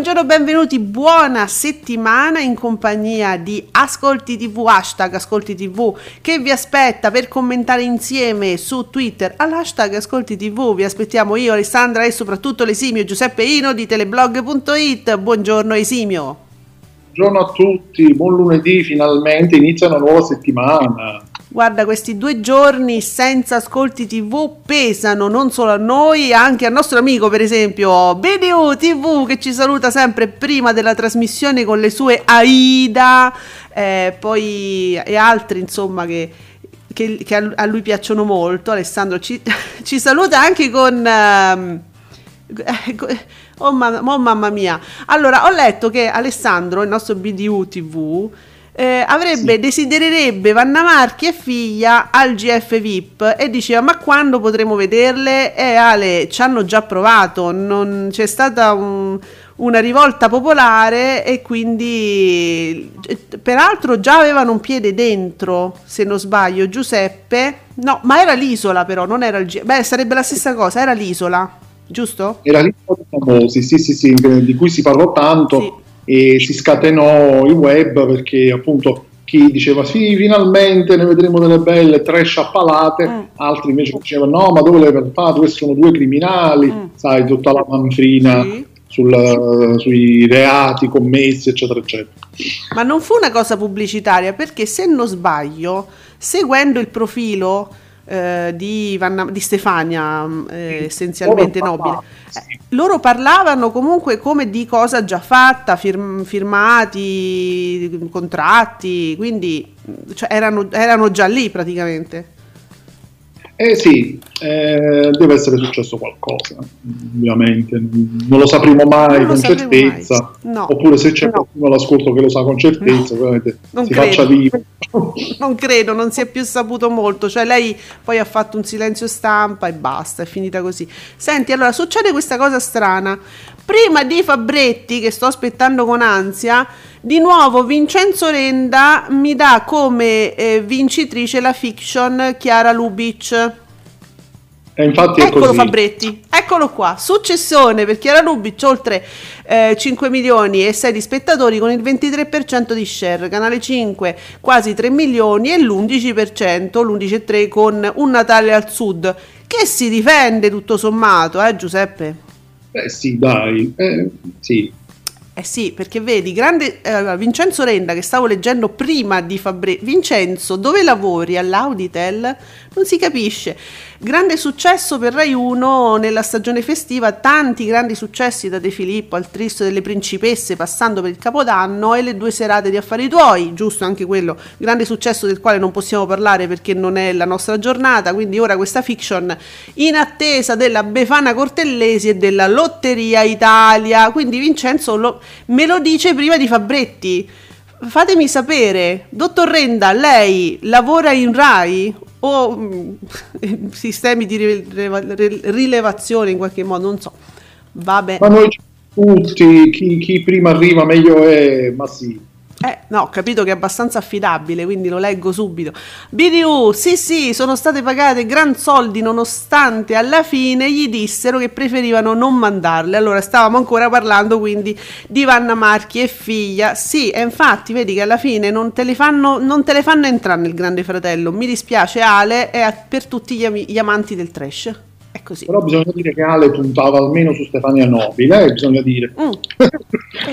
Buongiorno, benvenuti, buona settimana in compagnia di Ascolti TV, hashtag Ascolti TV che vi aspetta per commentare insieme su Twitter all'hashtag Ascolti TV. Vi aspettiamo io, Alessandra e soprattutto l'esimio Giuseppe Ino di teleblog.it. Buongiorno Esimio. Buongiorno a tutti, buon lunedì, finalmente inizia una nuova settimana. Guarda, questi due giorni senza ascolti TV pesano non solo a noi, anche al nostro amico, per esempio, BDU TV, che ci saluta sempre prima della trasmissione con le sue AIDA, eh, poi e altri, insomma, che, che, che a, lui piacciono molto. Alessandro ci, ci saluta anche con... ehm, Oh, ma- oh, mamma mia! Allora, ho letto che Alessandro, il nostro BDU TV, eh, avrebbe, Sì. desidererebbe Vanna Marchi e figlia al GF VIP e diceva ma quando potremo vederle? E Ale ci hanno già provato, non c'è stata un- una rivolta popolare e quindi eh, peraltro già avevano un piede dentro, se non sbaglio, Giuseppe. No, ma era l'isola però, non era il GF. Beh, sarebbe la stessa cosa, era l'isola, giusto? Era lì dei famosi, sì, sì, sì, di cui si parlò tanto Sì. E si scatenò il web perché appunto chi diceva sì, finalmente ne vedremo delle belle, tre sciappalate, Mm. altri invece dicevano no, ma dove le avete fatte? Questi sono due criminali, Mm. sai, tutta la manfrina Sì. sul- sui reati commessi, eccetera, eccetera. Ma non fu una cosa pubblicitaria perché se non sbaglio, seguendo il profilo eh, di, Vanna- di Stefania, mh, eh, essenzialmente Loro nobile, eh, loro parlavano comunque come di cosa già fatta, firm- firmati, contratti, quindi mh, cioè, erano, erano già lì praticamente. Eh sì, eh, deve essere successo qualcosa, ovviamente, non lo sapremo mai Non con certezza, mai. No. oppure se c'è No. qualcuno all'ascolto che lo sa con certezza, No. ovviamente Non si credo. faccia vivo. Non credo, non si è più saputo molto, cioè lei poi ha fatto un silenzio stampa e basta, è finita così. Senti, allora succede questa cosa strana. Prima di Fabretti, che sto aspettando con ansia, di nuovo Vincenzo Renda mi dà come eh, vincitrice la fiction Chiara Lubic. E infatti Eccolo così. Fabretti, eccolo qua. Successione per Chiara Lubic, oltre eh, 5 milioni e 6 di spettatori con il 23% di share. Canale 5 quasi 3 milioni e l'11%, l'11,3 con Un Natale al Sud. Che si difende tutto sommato, eh Giuseppe? Eh sì, dai, eh, sì. Eh sì, perché vedi, grande eh, Vincenzo Renda che stavo leggendo prima di Fabretti. Vincenzo, dove lavori? All'Auditel? Non si capisce. Grande successo per Rai 1 nella stagione festiva, tanti grandi successi da De Filippo al Tristo delle Principesse passando per il Capodanno e le due serate di Affari Tuoi, giusto anche quello, grande successo del quale non possiamo parlare perché non è la nostra giornata, quindi ora questa fiction in attesa della Befana Cortellesi e della Lotteria Italia, quindi Vincenzo lo- me lo dice prima di Fabretti. Fatemi sapere, dottor Renda, lei lavora in Rai o mm, sistemi di rileva- rilevazione in qualche modo, non so. Vabbè. Ma noi tutti, chi, chi prima arriva meglio è, ma sì. Eh, no, ho capito che è abbastanza affidabile, quindi lo leggo subito. BDU, sì, sì, sono state pagate gran soldi nonostante alla fine gli dissero che preferivano non mandarle. Allora, stavamo ancora parlando quindi di Vanna Marchi e figlia. Sì, e infatti, vedi che alla fine non te le fanno, non te le fanno entrare nel Grande Fratello. Mi dispiace, Ale, è per tutti gli, ami- gli amanti del trash. È così. Però bisogna dire che Ale puntava almeno su Stefania Nobile, eh, bisogna dire. Mm.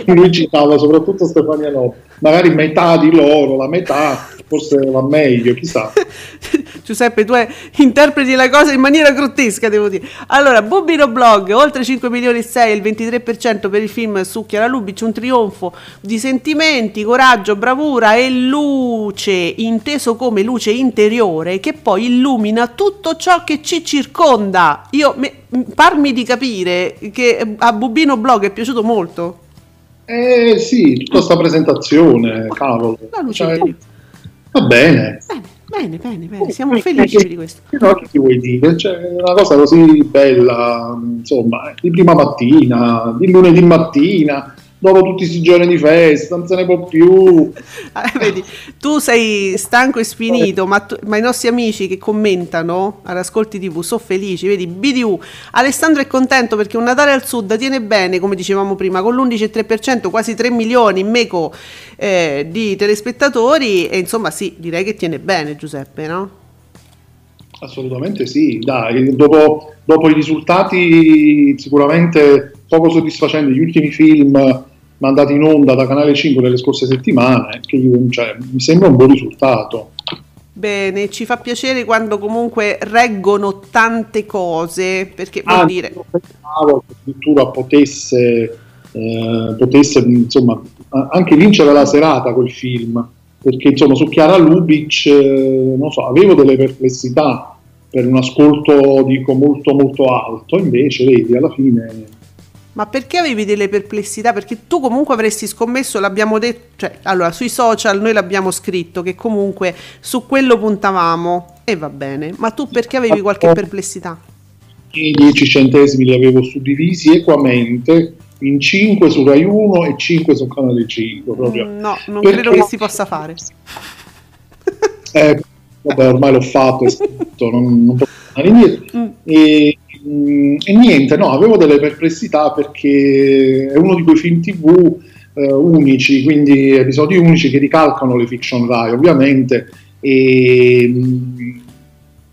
Lui citava soprattutto Stefania Nobile. Magari metà di loro, la metà, forse va meglio, chissà. Giuseppe, tu interpreti la cosa in maniera grottesca, devo dire. Allora, Bubino Blog, oltre 5 milioni e 6, il 23% per il film su Chiara Lubitsch, un trionfo di sentimenti, coraggio, bravura e luce, inteso come luce interiore, che poi illumina tutto ciò che ci circonda. Io, me, parmi di capire che a Bubino Blog è piaciuto molto. Eh sì, tutta questa presentazione, cavolo. La luce cioè, interiore. Va bene. Bene. Bene, bene, bene, siamo felici di questo. No, che ti vuoi dire? Cioè, una cosa così bella, insomma, di prima mattina, di lunedì mattina, dopo tutti questi giorni di festa, non se ne può più. Ah, vedi, tu sei stanco e sfinito, ma, tu, ma, i nostri amici che commentano all'Ascolti TV sono felici, vedi, BDU, Alessandro è contento perché un Natale al Sud tiene bene, come dicevamo prima, con l'11,3%, quasi 3 milioni in meco eh, di telespettatori e insomma sì, direi che tiene bene Giuseppe, no? Assolutamente sì, dai, dopo, dopo i risultati sicuramente poco soddisfacenti gli ultimi film mandati in onda da Canale 5 nelle scorse settimane, che cioè, mi sembra un buon risultato. Bene, ci fa piacere quando comunque reggono tante cose, perché vuol ah, dire... Pensavo che addirittura potesse, eh, potesse insomma, anche vincere la serata quel film, perché insomma su Chiara Lubic, eh, non so, avevo delle perplessità per un ascolto dico molto molto alto, invece vedi alla fine ma perché avevi delle perplessità? Perché tu comunque avresti scommesso, l'abbiamo detto, cioè, allora sui social noi l'abbiamo scritto che comunque su quello puntavamo e va bene, ma tu perché avevi qualche perplessità? I 10 centesimi li avevo suddivisi equamente in 5 su Rai 1 e 5 su Canale 5. Proprio. Mm, no, non perché... credo che si possa fare. eh, vabbè, ormai l'ho fatto, è scritto, non, non posso andare indietro. Mm. E e niente, no, avevo delle perplessità perché è uno di quei film tv eh, unici, quindi episodi unici che ricalcano le fiction Rai ovviamente. E mh, mm,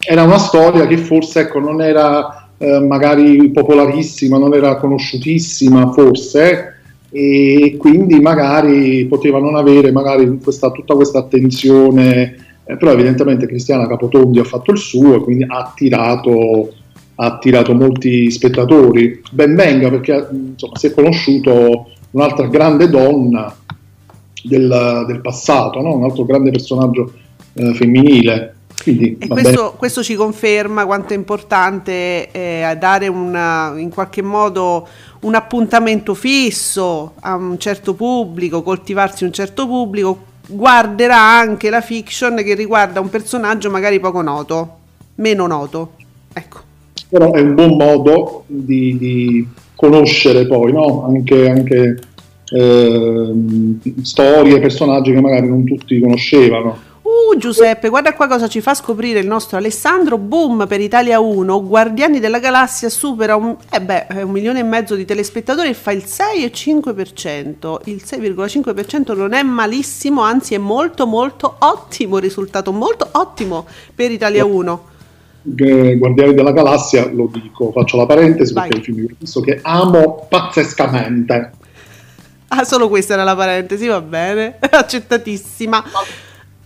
era una storia che forse ecco, non era eh, magari popolarissima, non era conosciutissima forse e quindi magari poteva non avere magari questa, tutta questa attenzione, eh, però evidentemente Cristiana Capotondi ha fatto il suo e quindi ha attirato ha attirato molti spettatori. Ben venga perché insomma, si è conosciuto un'altra grande donna del, del passato, no? un altro grande personaggio eh, femminile. Quindi, e questo, questo, ci conferma quanto è importante eh, dare una, in qualche modo un appuntamento fisso a un certo pubblico, coltivarsi un certo pubblico, guarderà anche la fiction che riguarda un personaggio magari poco noto, meno noto. Ecco però è un buon modo di, di conoscere poi no? anche, anche eh, storie, personaggi che magari non tutti conoscevano. Uh Giuseppe, guarda qua cosa ci fa scoprire il nostro Alessandro. Boom per Italia 1. Guardiani della Galassia supera un, eh beh, un milione e mezzo di telespettatori e fa il 6,5%. Il 6,5% non è malissimo, anzi è molto molto ottimo risultato, molto ottimo per Italia 1. Guardiani della Galassia, lo dico, faccio la parentesi Vai. perché è un film che ho visto che amo pazzescamente. Ah, solo questa era la parentesi, va bene, accettatissima.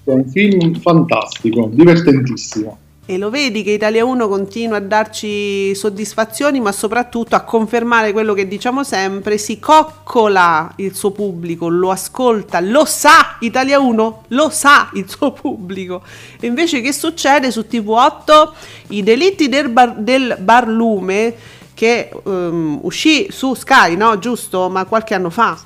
È un film fantastico, divertentissimo. E lo vedi che Italia 1 continua a darci soddisfazioni, ma soprattutto a confermare quello che diciamo sempre, si coccola il suo pubblico, lo ascolta, lo sa Italia 1, lo sa il suo pubblico. E invece che succede su TV8? I delitti del, bar, del barlume che um, uscì su Sky, no? Giusto? Ma qualche anno fa.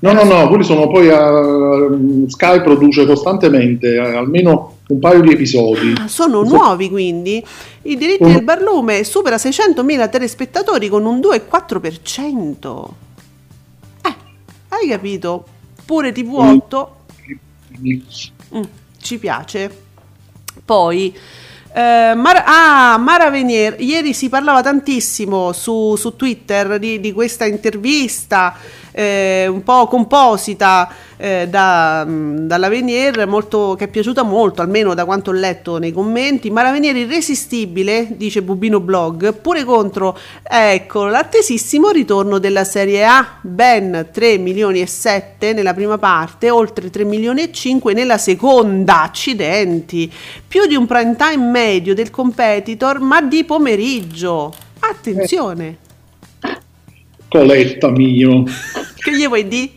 No, no, no, quelli sono poi uh, Sky produce costantemente, uh, almeno un paio di episodi. Ah, sono nuovi quindi. I diritti uh. del barlume supera 600.000 telespettatori con un 2,4%. Eh, hai capito? Pure TV8 mm, ci piace. Poi eh, Mar- ah, Mara Venier, ieri si parlava tantissimo su, su Twitter di, di, questa intervista eh, un po' composita eh, da, dalla Venier, molto, che è piaciuta molto, almeno da quanto ho letto nei commenti, ma la Venier irresistibile, dice Bubino Blog, pure contro, ecco, l'attesissimo ritorno della Serie A, ben 3 milioni e 7 nella prima parte, oltre 3 milioni e 5 nella seconda, accidenti, più di un prime time medio del competitor, ma di pomeriggio. Attenzione! Coletta mio! Che gli vuoi dire?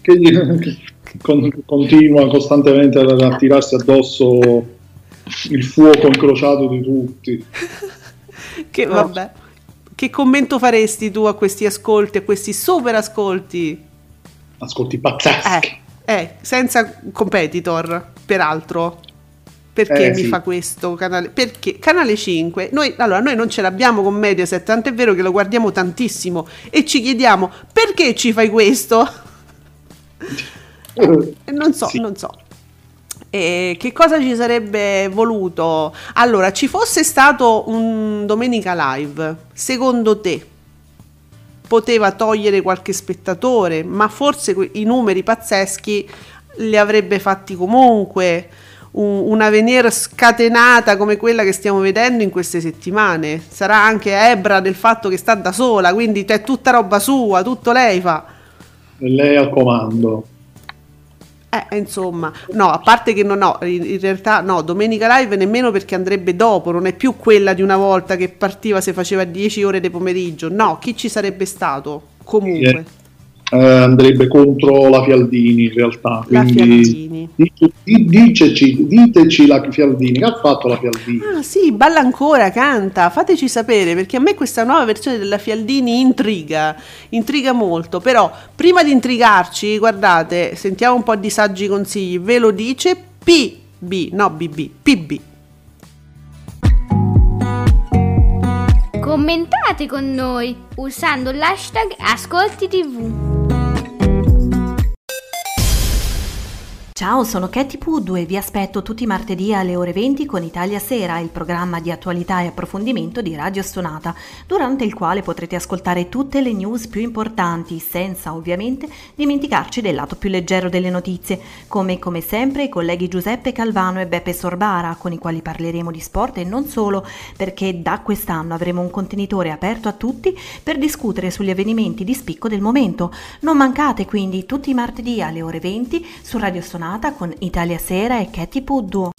Che gli, con, continua costantemente a tirarsi addosso il fuoco incrociato di tutti. che vabbè. Che commento faresti tu a questi ascolti, a questi super ascolti? Ascolti pazzeschi. Eh, eh senza competitor, peraltro. Perché eh, mi sì. fa questo canale? Perché Canale 5, noi, allora, noi non ce l'abbiamo con Mediaset, tant'è vero che lo guardiamo tantissimo e ci chiediamo perché ci fai questo? Non so, sì. non so. E che cosa ci sarebbe voluto? Allora, ci fosse stato un Domenica Live, secondo te poteva togliere qualche spettatore, ma forse i numeri pazzeschi li avrebbe fatti comunque una veniera scatenata come quella che stiamo vedendo in queste settimane. Sarà anche Ebra del fatto che sta da sola, quindi c'è tutta roba sua, tutto lei fa. Lei al comando. Eh, insomma, no, a parte che non ho, in, in, realtà no, Domenica Live nemmeno perché andrebbe dopo, non è più quella di una volta che partiva se faceva 10 ore di pomeriggio, no, chi ci sarebbe stato? Comunque. Yeah eh, andrebbe contro la Fialdini in realtà. La Fialdini. Diceci, diteci la Fialdini, che ha fatto la Fialdini? Ah sì, balla ancora, canta, fateci sapere perché a me questa nuova versione della Fialdini intriga, intriga molto, però prima di intrigarci, guardate, sentiamo un po' di saggi consigli, ve lo dice PB, no BB, PB. Commentate con noi usando l'hashtag Ascolti TV. Ciao, sono Katy Puddu e vi aspetto tutti i martedì alle ore 20 con Italia Sera, il programma di attualità e approfondimento di Radio Stonata, durante il quale potrete ascoltare tutte le news più importanti, senza ovviamente dimenticarci del lato più leggero delle notizie, come come sempre i colleghi Giuseppe Calvano e Beppe Sorbara, con i quali parleremo di sport e non solo, perché da quest'anno avremo un contenitore aperto a tutti per discutere sugli avvenimenti di spicco del momento. Non mancate quindi tutti i martedì alle ore 20 su Radio Stonata giornata con Italia Sera e Katy Puddu.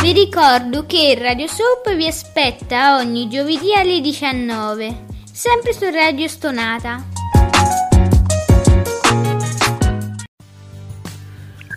Vi ricordo che Radio Soap vi aspetta ogni giovedì alle 19, sempre su Radio Stonata.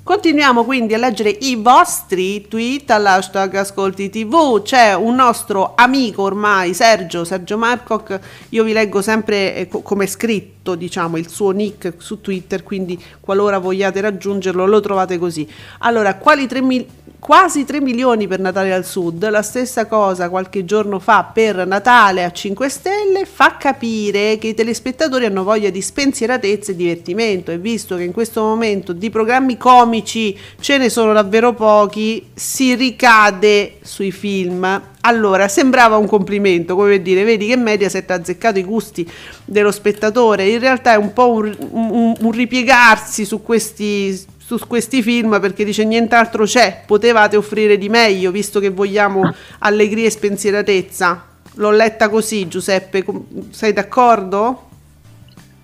Continuiamo quindi a leggere i vostri tweet all'hashtag Ascolti TV. C'è un nostro amico ormai, Sergio, Sergio Marcoc. Io vi leggo sempre eh, co- come scritto, diciamo, il suo nick su Twitter, quindi qualora vogliate raggiungerlo lo trovate così. Allora, quali 3 milioni quasi 3 milioni per Natale al Sud, la stessa cosa qualche giorno fa per Natale a 5 Stelle, fa capire che i telespettatori hanno voglia di spensieratezza e divertimento. E visto che in questo momento di programmi comici ce ne sono davvero pochi, si ricade sui film. Allora, sembrava un complimento, come dire, vedi che Mediaset ha azzeccato i gusti dello spettatore, in realtà è un po' un, un, un ripiegarsi su questi su questi film perché dice nient'altro c'è, potevate offrire di meglio visto che vogliamo allegria e spensieratezza. L'ho letta così, Giuseppe, sei d'accordo?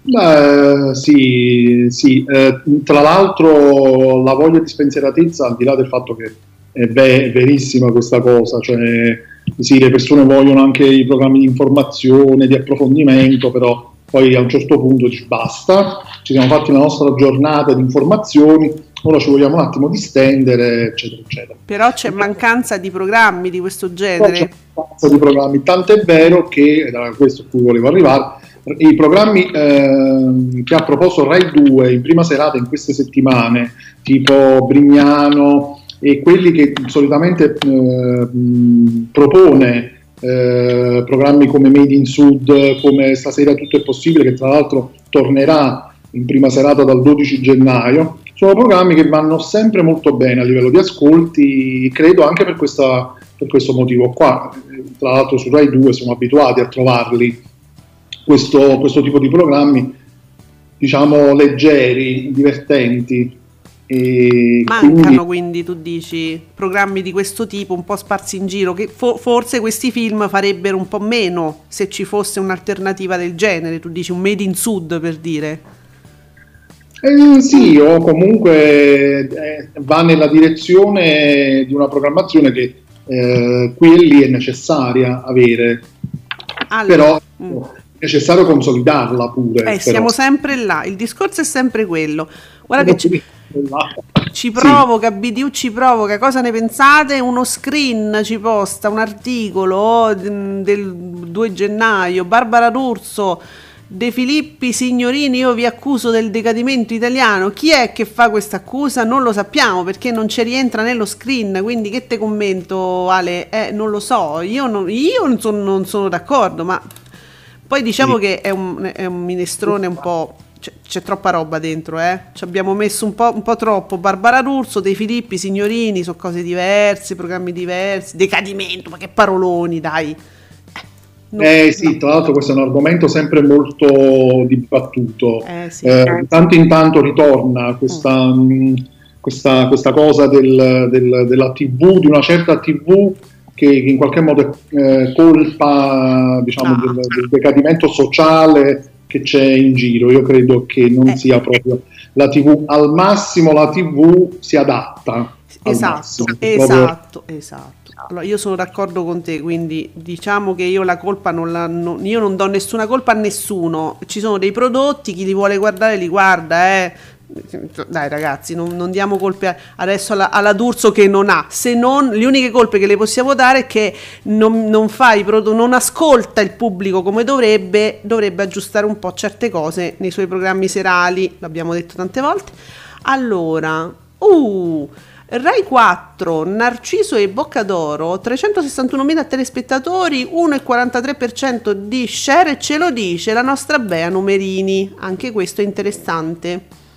Beh, sì, sì. Eh, tra l'altro la voglia di spensieratezza, al di là del fatto che è, ve- è verissima questa cosa, cioè sì, le persone vogliono anche i programmi di informazione, di approfondimento, però poi a un certo punto dici basta, ci siamo fatti la nostra giornata di informazioni, ora ci vogliamo un attimo distendere, eccetera, eccetera. Però c'è mancanza di programmi di questo genere. C'è mancanza di programmi, tanto è vero che, ed era questo a cui volevo arrivare, i programmi eh, che ha proposto Rai 2 in prima serata in queste settimane, tipo Brignano e quelli che solitamente eh, propone eh, programmi come Made in Sud, come Stasera tutto è possibile, che tra l'altro tornerà in prima serata dal 12 gennaio, sono programmi che vanno sempre molto bene a livello di ascolti, credo anche per questa per questo motivo qua. Tra l'altro su Rai 2 siamo abituati a trovarli questo, questo tipo di programmi, diciamo, leggeri, divertenti. E Mancano quindi... quindi, tu dici, programmi di questo tipo un po' sparsi in giro, che fo- forse questi film farebbero un po' meno se ci fosse un'alternativa del genere, tu dici un Made in Sud per dire. Eh, sì, o comunque eh, va nella direzione di una programmazione che eh, quelli è necessaria avere, allora, però mm. Necessario consolidarla pure. Eh, siamo sempre là, il discorso è sempre quello. Guarda che ci, ci provoca, sì. BDU ci provoca, cosa ne pensate? Uno screen ci posta un articolo mm, del 2 gennaio, Barbara D'Urso De Filippi Signorini, io vi accuso del decadimento italiano. Chi è che fa questa accusa? Non lo sappiamo perché non ci rientra nello screen. Quindi, che te commento, Ale? Eh, non lo so. Io non, io non, sono, non sono, d'accordo, ma poi diciamo sì. che è un, è un, minestrone un po'. C'è, c'è, troppa roba dentro, eh? Ci abbiamo messo un po', un po', troppo. Barbara D'Urso, De Filippi Signorini, sono cose diverse, programmi diversi. Decadimento, ma che paroloni, dai. Non, eh sì, no. tra l'altro questo è un argomento sempre molto dibattuto. Eh, sì, eh, tanto in tanto ritorna questa, mm. mh, questa, questa cosa del, del, della TV, di una certa TV che in qualche modo è eh, colpa diciamo, ah. del, del, decadimento sociale che c'è in giro. Io credo che non eh. sia proprio la TV, al massimo la TV si adatta. Esatto, esatto, esatto. Allora, io sono d'accordo con te, quindi diciamo che io la colpa non la. Non, io non do nessuna colpa a nessuno. Ci sono dei prodotti, chi li vuole guardare li guarda, eh. Dai ragazzi, non, non diamo colpe adesso alla, alla, D'Urso che non ha, se non le uniche colpe che le possiamo dare è che non, non, prodotti, non ascolta il pubblico come dovrebbe, dovrebbe aggiustare un po' certe cose nei suoi programmi serali, l'abbiamo detto tante volte. Allora, uh, Rai 4, Narciso e Boccadoro, 361.000 telespettatori, 1,43% di share, ce lo dice la nostra Bea Numerini, anche questo è interessante.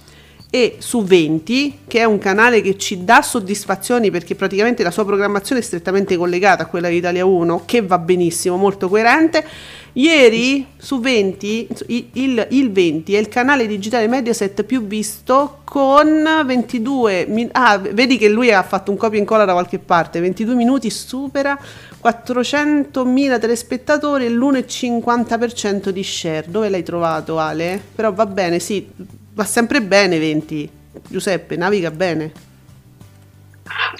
E su 20, che è un canale che ci dà soddisfazioni perché praticamente la sua programmazione è strettamente collegata a quella di Italia 1, che va benissimo, molto coerente Ieri su 20, il, il, 20 è il canale digitale Mediaset più visto con 22 min- ah, vedi che lui ha fatto un copia e incolla da qualche parte, 22 minuti supera 400.000 telespettatori e l'1,50% di share. Dove l'hai trovato Ale? Però va bene, sì, va sempre bene 20. Giuseppe, naviga bene.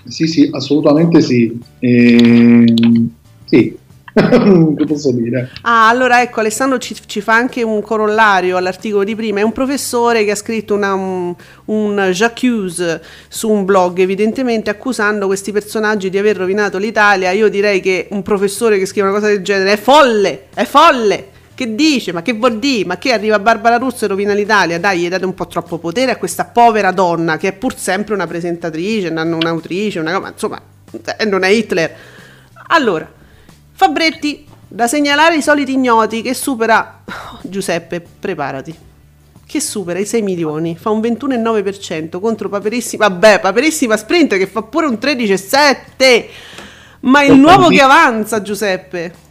Sì, sì, assolutamente sì. Ehm, sì, che posso dire? Ah, allora ecco, Alessandro ci, ci, fa anche un corollario all'articolo di prima. È un professore che ha scritto una, un, un j'accuse su un blog, evidentemente accusando questi personaggi di aver rovinato l'Italia. Io direi che un professore che scrive una cosa del genere è folle, è folle. Che dice? Ma che vuol dire? Ma che arriva Barbara Russo e rovina l'Italia? Dai, gli date un po' troppo potere a questa povera donna che è pur sempre una presentatrice, un'autrice, una, una, insomma, eh, non è Hitler. Allora, Fabretti, da segnalare i soliti ignoti che supera... Oh, Giuseppe, preparati. Che supera i 6 milioni, fa un 21,9% contro Paperissima... Vabbè, Paperissima Sprint che fa pure un 13,7%. Ma il nuovo che avanza, Giuseppe.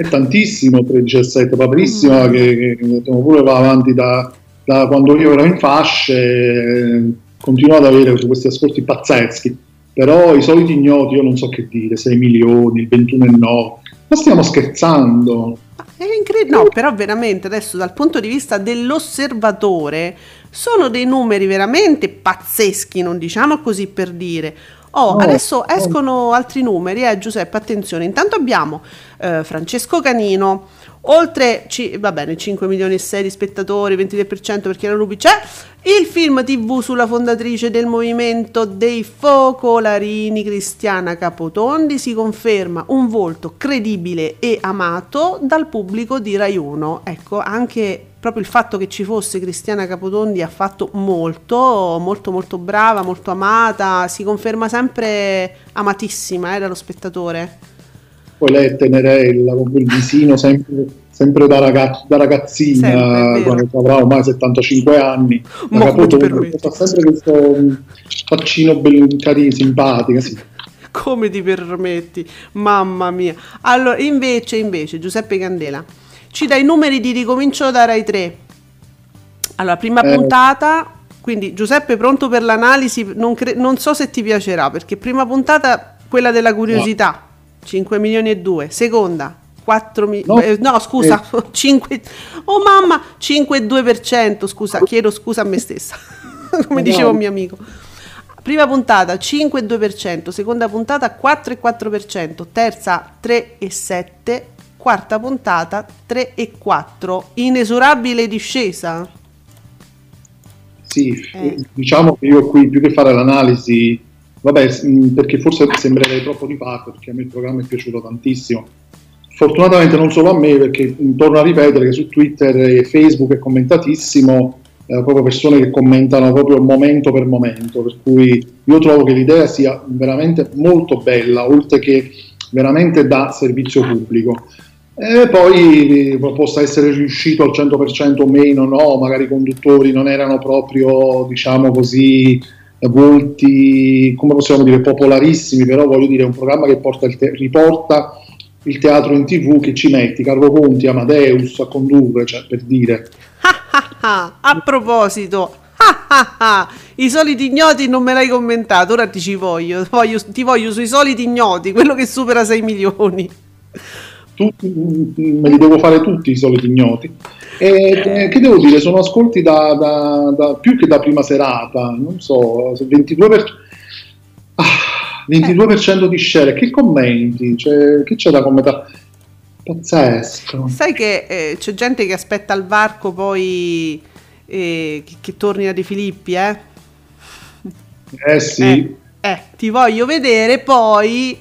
È tantissimo 13,7%. Paperissima mm. che, che pure va avanti da, da quando io ero in fasce, continua ad avere questi ascolti pazzeschi però i soliti ignoti io non so che dire, 6 milioni, il 21 e no, ma stiamo scherzando. È incredibile, no, però veramente adesso dal punto di vista dell'osservatore sono dei numeri veramente pazzeschi, non diciamo così per dire. Oh, no, adesso escono no. altri numeri, eh Giuseppe, attenzione. Intanto abbiamo eh, Francesco Canino, oltre ci, va bene, 5 milioni e 6 di spettatori, 23% perché la Rubi c'è, il film tv sulla fondatrice del movimento dei focolarini Cristiana Capotondi si conferma un volto credibile e amato dal pubblico di Rai 1. Ecco, anche proprio il fatto che ci fosse Cristiana Capotondi ha fatto molto, molto molto brava, molto amata, si conferma sempre amatissima eh, dallo spettatore. Poi lei è tenerella, con quel visino sempre, sempre da, ragazz- da, ragazzina, sempre, quando avrà ormai 75 anni, ma Capotondi ha sempre questo faccino ben carino, simpatica, sì. Come ti permetti? Mamma mia. Allora, invece, invece, Giuseppe Candela, ci dai i numeri di ricomincio da Rai 3. Allora, prima Eh. puntata, quindi Giuseppe pronto per l'analisi, non, cre- non so se ti piacerà, perché prima puntata, quella della curiosità, 5 milioni e 2. Seconda, 4 milioni... No. No. no, scusa, 5... Oh mamma, 5,2%, scusa, chiedo scusa a me stessa, come Ma diceva un mio amico. Prima puntata 5,2%, seconda puntata 4,4%, terza 3,7%, quarta puntata 3,4%. Inesorabile discesa. Sì, Eh. diciamo che io qui più che fare l'analisi, vabbè, mh, perché forse sembrerei troppo di parte, perché a me il programma è piaciuto tantissimo. Fortunatamente non solo a me, perché torno a ripetere che su Twitter e Facebook è commentatissimo, eh, proprio persone che commentano proprio momento per momento, per cui io trovo che l'idea sia veramente molto bella, oltre che veramente da servizio pubblico. E poi eh, possa essere riuscito al 100% o meno, no, magari i conduttori non erano proprio, diciamo così, volti, come possiamo dire, popolarissimi, però voglio dire, è un programma che il te- riporta il teatro in tv, che ci metti Carlo Conti, Amadeus a condurre, cioè per dire. A proposito, i soliti ignoti non me l'hai commentato, ora ti ci voglio, voglio- ti voglio sui soliti ignoti, quello che supera 6 milioni. Tutti, mm, me li devo fare tutti i soliti ignoti. E eh, che devo dire, sono ascolti da, da- da- più che da prima serata, non so, se 22%, ah, 22% di share, che commenti? Cioè, che c'è da commentare? Pazzesco. Sai che eh, c'è gente che aspetta al varco poi eh, che, che torni a De Filippi, eh? Eh sì, Eh, eh, ti voglio vedere poi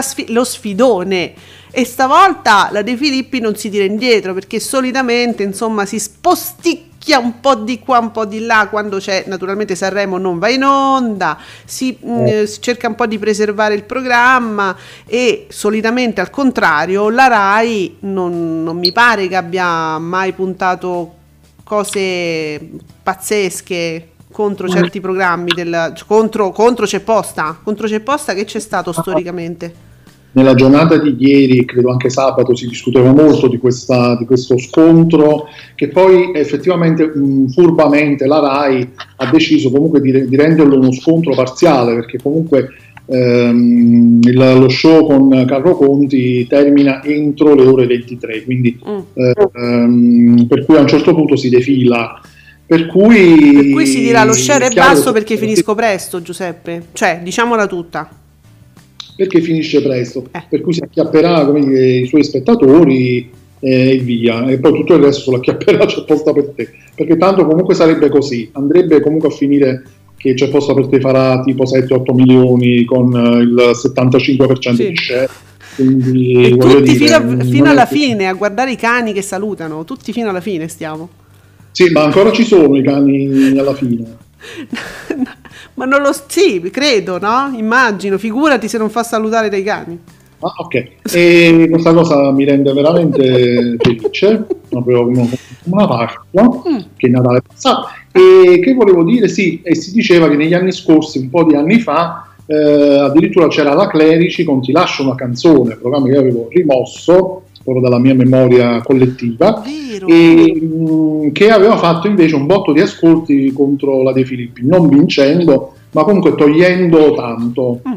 sfi- lo sfidone. E stavolta la De Filippi non si tira indietro perché solitamente insomma si sposticchia un po' di qua, un po' di là quando c'è naturalmente Sanremo non va in onda, si, mh, Eh. si cerca un po' di preservare il programma e solitamente al contrario la RAI non, non mi pare che abbia mai puntato cose pazzesche contro certi programmi del, contro, contro c'è posta contro c'è posta che c'è stato storicamente nella giornata di ieri, credo anche sabato, si discuteva molto di, questa- di questo scontro che poi effettivamente mh, furbamente la RAI ha deciso comunque di, di renderlo uno scontro parziale perché comunque ehm, il- lo show con Carlo Conti termina entro le ore 23, quindi Mm. eh, ehm, per cui a un certo punto si defila. Per cui, per cui si dirà lo share è basso perché finisco presto Giuseppe cioè diciamola tutta perché finisce presto, Eh. per cui si acchiapperà come dire, i suoi spettatori eh, e via, e poi tutto il resto sulla acchiapperà c'è posta per te, perché tanto comunque sarebbe così, andrebbe comunque a finire che c'è posta per te farà tipo 7-8 milioni con il 75% Sì. di share, quindi e tutti dire, fino, a- fino alla che- fine a guardare i cani che salutano. Tutti fino alla fine stiamo. Sì, ma ancora ci sono i cani alla fine. ma non lo sì credo no immagino figurati se non fa salutare dai cani Ah, ok. E questa cosa mi rende veramente felice, proprio come come una Pasqua, Mm. che è Natale passato. E che volevo dire, sì, e si diceva che negli anni scorsi, un po' di anni fa, eh, addirittura c'era la Clerici con Ti lascio una canzone, programma che io avevo rimosso, proprio dalla mia memoria collettiva, e mh, che aveva fatto invece un botto di ascolti contro la De Filippi, non vincendo, ma comunque togliendo tanto. Mm.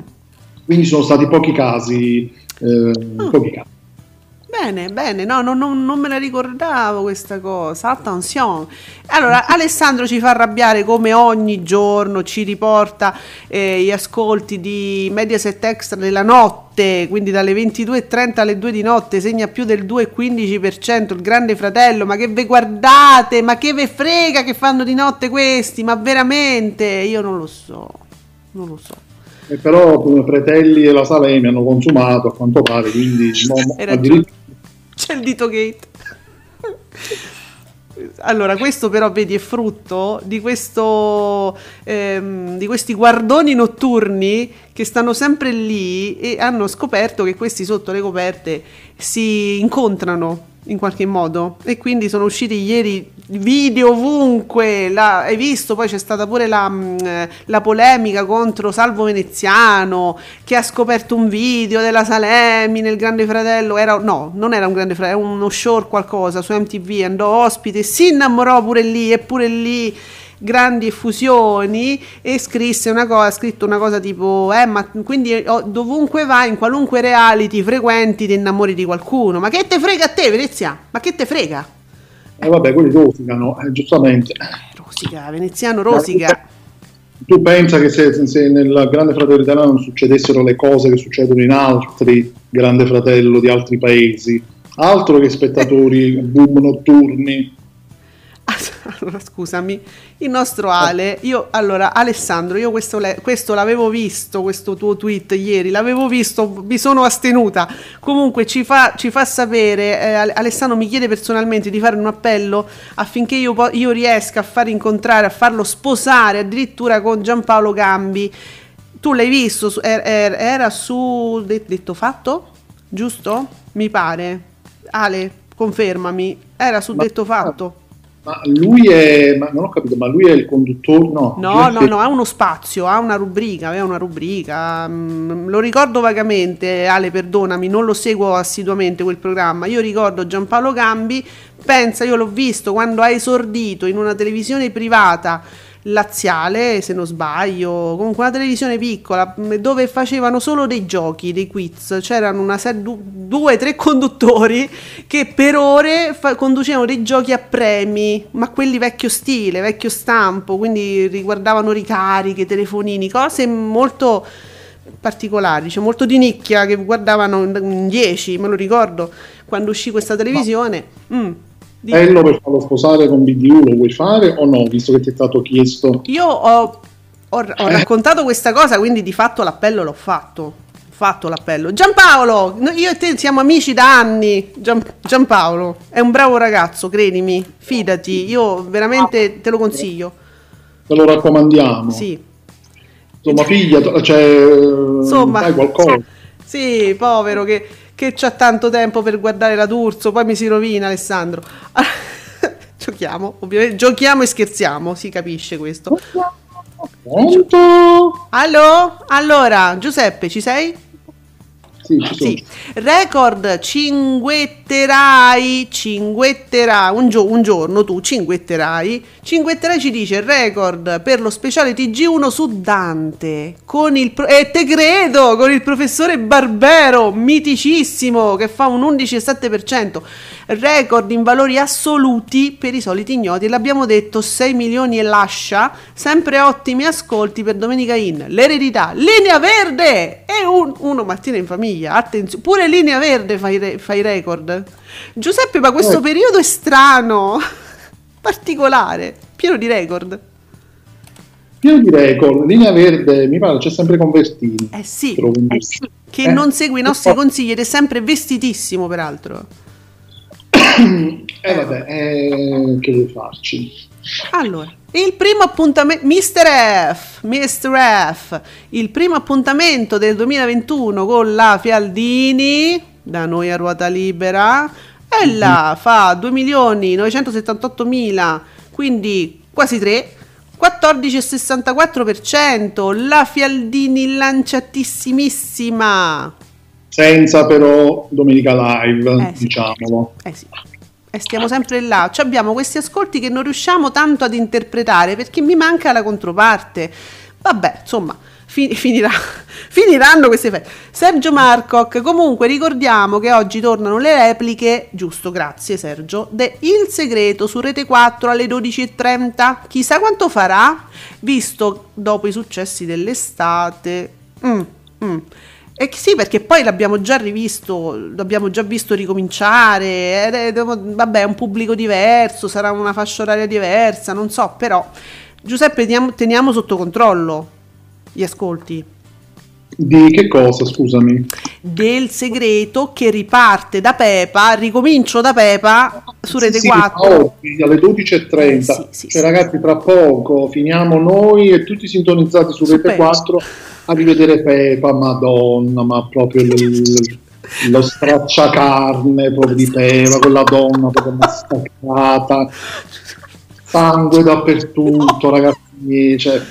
Quindi sono stati pochi casi. eh, Ah. pochi casi. Bene, bene, no, no, no, non me la ricordavo questa cosa. Attenzione. Allora, Alessandro ci fa arrabbiare come ogni giorno, ci riporta eh, gli ascolti di Mediaset Extra della notte, quindi dalle 22.30 alle 2 di notte, segna più del 2,15%, il grande fratello, ma che ve guardate, ma che ve frega che fanno di notte questi, ma veramente, io non lo so, non lo so. E però come Pretelli e la Salemi hanno consumato a quanto pare, quindi ragione. addirittura- C'è il dito gate. Allora, questo però vedi è frutto di, questo, ehm, di questi guardoni notturni che stanno sempre lì e hanno scoperto che questi sotto le coperte si incontrano in qualche modo. E quindi sono usciti ieri video ovunque la, hai visto? Poi c'è stata pure la, mm, la, polemica contro Salvo Veneziano che ha scoperto un video della Salemi nel Grande Fratello. Era, no non era un Grande Fratello era uno show qualcosa su MTV andò ospite si innamorò pure lì e pure lì grandi effusioni e scrisse una cosa, ha scritto una cosa tipo, eh, ma quindi oh, dovunque vai, in qualunque reality frequenti, ti innamori di qualcuno. Ma che te frega a te, Venezia? Ma che te frega? Eh vabbè, quelli rosicano, eh, giustamente. Eh, rosica, veneziano rosica. Tu pensa che se, se, nel Grande Fratello italiano non succedessero le cose che succedono in altri Grande Fratello di altri paesi, altro che spettatori boom notturni scusami, il nostro Ale, io allora Alessandro, io questo, le, questo, l'avevo visto, questo tuo tweet ieri, l'avevo visto, mi sono astenuta. Comunque ci fa, ci fa sapere, eh, Alessandro mi chiede personalmente di fare un appello affinché io, io riesca a far incontrare, a farlo sposare addirittura con Giampaolo Gambi. Tu l'hai visto, er, er, era su detto fatto? Giusto? Mi pare. Ale, confermami, era su detto fatto. Ma lui è, ma non ho capito, ma lui è il conduttore? No, no, no, no, ha uno spazio, ha una rubrica, aveva una rubrica. Mm, lo ricordo vagamente, Ale, perdonami, non lo seguo assiduamente quel programma. Io ricordo Giampaolo Gambi, pensa, io l'ho visto quando ha esordito in una televisione privata laziale, se non sbaglio, comunque una televisione piccola mm, dove facevano solo dei giochi, dei quiz, c'erano una serie, due, tre conduttori che per ore fa- conducevano dei giochi a premi, ma quelli vecchio stile, vecchio stampo, quindi riguardavano ricariche, telefonini, cose molto particolari, cioè molto di nicchia che guardavano in 10, me lo ricordo quando uscì questa televisione. Mm. Bello per farlo sposare con BDU, lo vuoi fare o no, visto che ti è stato chiesto? Io ho, ho, ho eh. raccontato questa cosa, quindi di fatto l'appello l'ho fatto. Ho fatto l'appello. Giampaolo, io e te siamo amici da anni. Gian, Giampaolo è un bravo ragazzo, credimi, fidati, io veramente te lo consiglio. Te lo raccomandiamo. Sì. Insomma, figlia, cioè, Insomma, fai qualcosa. Sì, povero che che c'ha tanto tempo per guardare la D'Urso, poi mi si rovina Alessandro. giochiamo, ovviamente, giochiamo e scherziamo, si capisce questo. Pronto? Allo? Allora, Giuseppe, ci sei? Sì. Record cinguetterai, cinguetterai, un, gio- un, giorno tu cinguetterai, cinguetterai ci dice record per lo speciale TG1 su Dante, con il, pro- e te credo, con il professore Barbero, miticissimo, che fa un 11,7% record in valori assoluti per i soliti ignoti. L'abbiamo detto 6 milioni e lascia, sempre ottimi ascolti per Domenica In. L'eredità, linea verde e un, uno mattina in famiglia. Attenzione, pure linea verde fai, re, fai record. Giuseppe, ma questo eh. periodo è strano, particolare, pieno di record. Pieno di record, linea verde, mi pare c'è sempre con Vertini. Eh sì, eh sì. che eh. non segue i nostri consigli ed è sempre vestitissimo peraltro. eh vabbè, eh, che vuoi farci? Allora, il primo appuntamento, Mr. F, Mr. F, il primo appuntamento del 2021 con la Fialdini, da noi a ruota libera, e là fa 2 milioni 978 mila, quindi quasi 3, 14,64%, la Fialdini lanciatissimissima senza però Domenica Live, eh sì. diciamolo. Eh sì. E stiamo sempre là. Cioè abbiamo questi ascolti che non riusciamo tanto ad interpretare perché mi manca la controparte. Vabbè, insomma, fi- finirà, finiranno queste feste. Sergio Marcoc, comunque ricordiamo che oggi tornano le repliche, giusto, grazie Sergio, de Il Segreto su Rete 4 alle 12.30. Chissà quanto farà, visto dopo i successi dell'estate. Mm, mm. Eh sì, perché poi l'abbiamo già rivisto, l'abbiamo già visto ricominciare, è, vabbè, è un pubblico diverso, sarà una fascia oraria diversa, non so, però Giuseppe teniamo, teniamo sotto controllo gli ascolti. Di che cosa, scusami? Del segreto che riparte da Pepa, ricomincio da Pepa su Rete sì, 4. Sì, alle 12.30. Eh, sì, sì, cioè, ragazzi, tra poco finiamo noi e tutti sintonizzati su, Rete Pepa. 4 a rivedere Pepa, madonna, ma proprio... Il, lo stracciacarne proprio di pera, quella donna proprio massacrata, sangue dappertutto, ragazzi, cioè,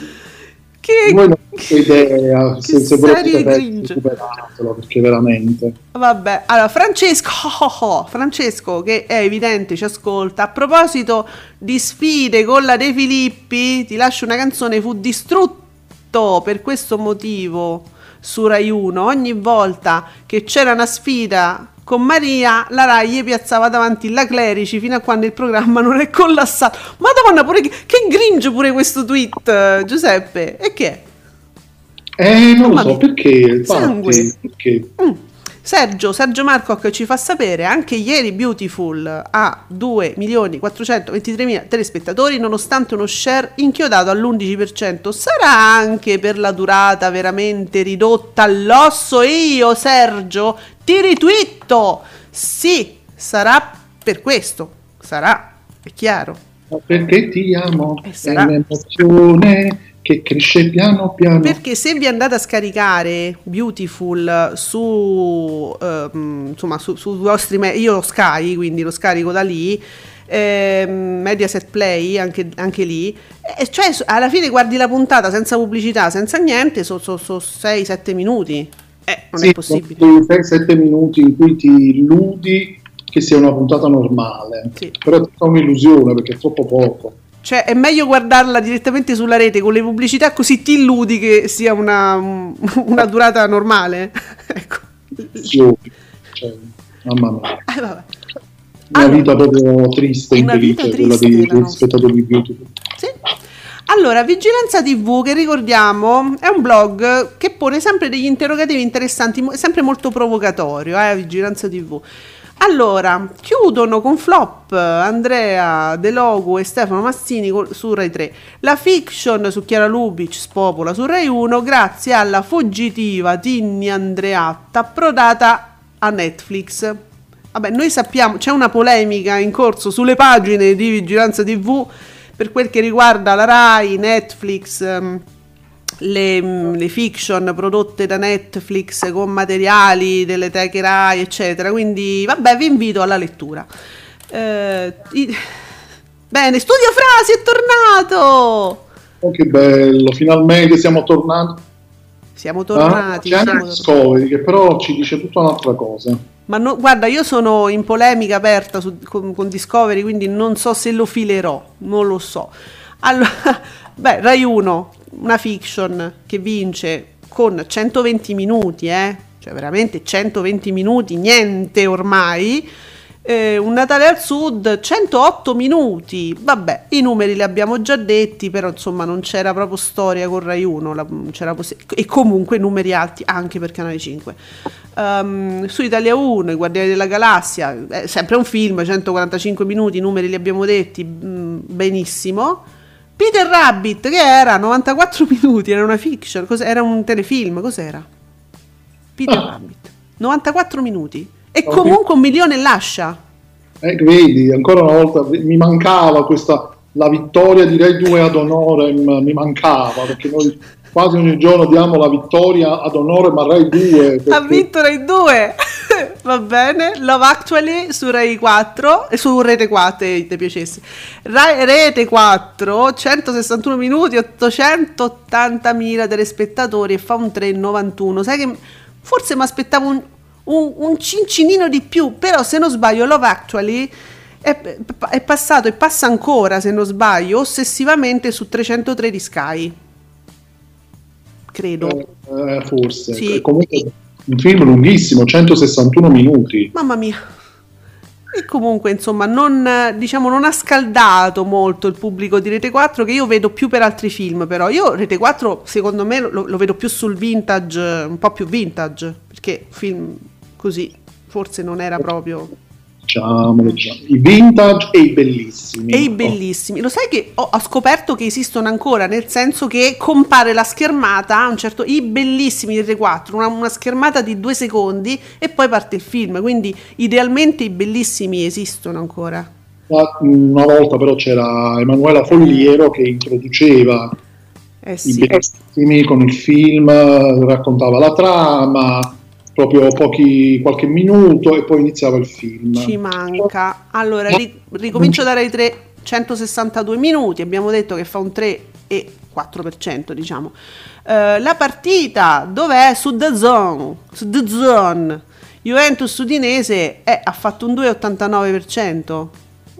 Che, voi non avete idea, che se, se volete recuperatelo, perché veramente... Vabbè, allora Francesco, oh, oh, Francesco che è evidente ci ascolta, a proposito di sfide con la De Filippi, ti lascio una canzone, fu distrutto per questo motivo su Rai 1, ogni volta che c'era una sfida con Maria, la Rai gli piazzava davanti la Clerici fino a quando il programma non è collassato. Madonna, pure che, che gringe pure questo tweet, Giuseppe, e che è? Eh, non lo so, perché? Sangue. Infatti, perché? Mm. Sergio, Sergio Marcoc ci fa sapere anche ieri Beautiful ha 2 milioni 423 mila telespettatori nonostante uno share inchiodato all'11%. Sarà anche per la durata veramente ridotta all'osso io Sergio ti ritwitto. Sì, sarà per questo. Sarà, è chiaro. Ma Perché ti amo, è sarà. Che cresce piano piano. Perché se vi andate a scaricare Beautiful su, ehm, insomma, su, sui vostri me- io lo Sky, quindi lo scarico da lì, ehm, Mediaset Play anche, anche lì, e cioè s- alla fine guardi la puntata senza pubblicità, senza niente, sono 6-7 minuti. Eh, non è Sì, possibile. sono quei 6-7 minuti in cui ti illudi che sia una puntata normale, Sì. però è tutta un'illusione perché è troppo poco. Cioè, è meglio guardarla direttamente sulla rete con le pubblicità, così ti illudi che sia una, una durata normale. ecco. Illusioni. Cioè, mamma mia. Eh, vabbè. Una Allora, vita proprio triste, Una vita quella triste dei la nostra. spettatori di Beautiful. Sì. Allora, Vigilanza TV, che ricordiamo, è un blog che pone sempre degli interrogativi interessanti, sempre molto provocatorio, eh, Vigilanza TV. Allora, chiudono con flop Andrea De Logu e Stefano Mazzini col- su Rai 3. La fiction su Chiara Lubic spopola su Rai 1 grazie alla fuggitiva Tinni Andreatta approdata a Netflix. Vabbè, noi sappiamo, c'è una polemica in corso sulle pagine di Vigilanza TV per quel che riguarda la Rai, Netflix, ehm, le, le fiction prodotte da Netflix con materiali delle teche Rai, eccetera. Quindi, vabbè, vi invito alla lettura. Eh, i- Bene, Studio Frasi è tornato! Oh, che bello, finalmente siamo tornati. Siamo Ah, tornati. c'è anche. Discovery che però ci dice tutta un'altra cosa. Ma no- guarda, io sono in polemica aperta su- con, con Discovery, quindi non so se lo filerò, non lo so. Allora, beh, Rai 1, una fiction che vince con 120 minuti, eh? Cioè veramente 120 minuti, niente ormai. Eh, un Natale al Sud, 108 minuti. Vabbè, i numeri li abbiamo già detti, però insomma non c'era proprio storia con Rai 1, la- possi- e comunque numeri alti anche per Canale 5. Ehm, su Italia 1, I Guardiani della Galassia, è sempre un film, 145 minuti, i numeri li abbiamo detti mm, benissimo. Peter Rabbit, che era 94 minuti, era una fiction, era un telefilm, cos'era? Peter Ah. Rabbit, 94 minuti. E Ok. comunque un milione lascia. Eh, vedi, ancora una volta mi mancava questa, la vittoria di Rai 2 ad Honorem, mi mancava perché noi quasi ogni giorno diamo la vittoria ad Honorem a Rai 2. Ha perché- vinto Rai 2. Va bene. Love Actually su Rai 4 e su Rete 4, se ti piacesse. Rai- Rete 4, 161 minuti, 880.000 telespettatori e fa un 3,91. Sai che forse mi aspettavo un, un, un cincinino di più, però se non sbaglio Love Actually è, è passato e passa ancora, se non sbaglio, ossessivamente su 303 di Sky. Credo. Eh, forse. Sì. Comunque un film lunghissimo, 161 minuti. Mamma mia. E comunque, insomma, non, diciamo, non ha scaldato molto il pubblico di Rete 4, che io vedo più per altri film, però. Io Rete 4, secondo me, lo, lo vedo più sul vintage, un po' più vintage, perché film così forse non era proprio... Diciamolo, diciamo. I vintage e i bellissimi. E i bellissimi. Lo sai che ho, ho scoperto che esistono ancora, nel senso che compare la schermata, un certo, i bellissimi di Rete 4, una, una schermata di due secondi e poi parte il film. Quindi idealmente i bellissimi esistono ancora. Ma, Una volta però c'era Emanuela Folliero che introduceva Eh i sì. bellissimi con il film, raccontava la trama, proprio pochi, qualche minuto e poi iniziava il film. Ci manca. Allora, ri- ricomincio da Rai 3, 162 minuti, abbiamo detto che fa un 3 e 4%, diciamo. Eh, la partita dov'è? Su The Zone, su The Zone. Juventus Udinese eh, ha fatto un 2,89%.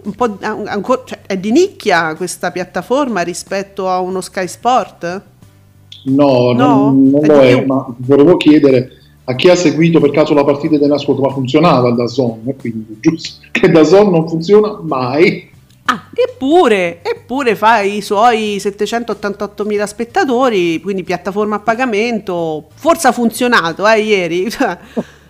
Un po' an- ancora, cioè, è di nicchia questa piattaforma rispetto a uno Sky Sport? No, No? non, non È lo di è, più? ma volevo chiedere a chi ha seguito per caso la partita della squadra, ma funzionava da Zone, quindi giusto che da Zone non funziona mai. Ah, eppure, eppure fa i suoi 788.000 spettatori, quindi piattaforma a pagamento. Forse ha funzionato, eh, ieri.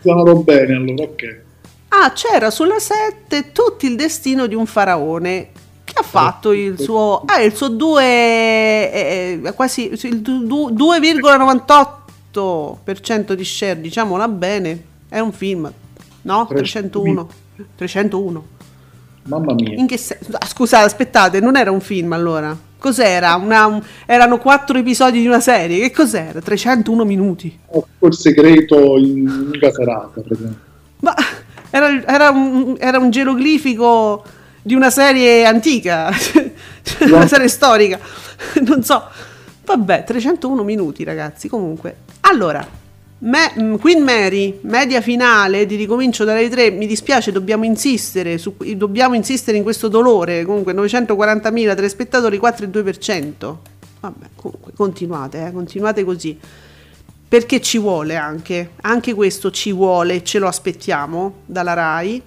Funzionato bene allora, ok. ah, c'era sulla 7 tutto il destino di un faraone che ha fatto il suo, ah, il suo 2, eh, quasi il du- du- 2,98% di share, diciamola bene. È un film, no? 301. 301. Mamma mia. In che senso? Ah, Scusate, aspettate, non era un film allora? Cos'era? Una- un- erano quattro episodi di una serie. Che cos'era? 301 minuti. Ho il segreto in lunga serata. Ma era, era un, era un geroglifico di una serie antica, una serie storica. Non so. Vabbè, 301 minuti, ragazzi. Comunque, allora, Me- mm, Queen Mary, media finale di ricomincio dalle 3. Mi dispiace, dobbiamo insistere, su, dobbiamo insistere in questo dolore. Comunque, 940.000 telespettatori, 4,2%. Vabbè, comunque, continuate, eh, continuate così. Perché ci vuole anche, anche questo ci vuole, ce lo aspettiamo dalla RAI.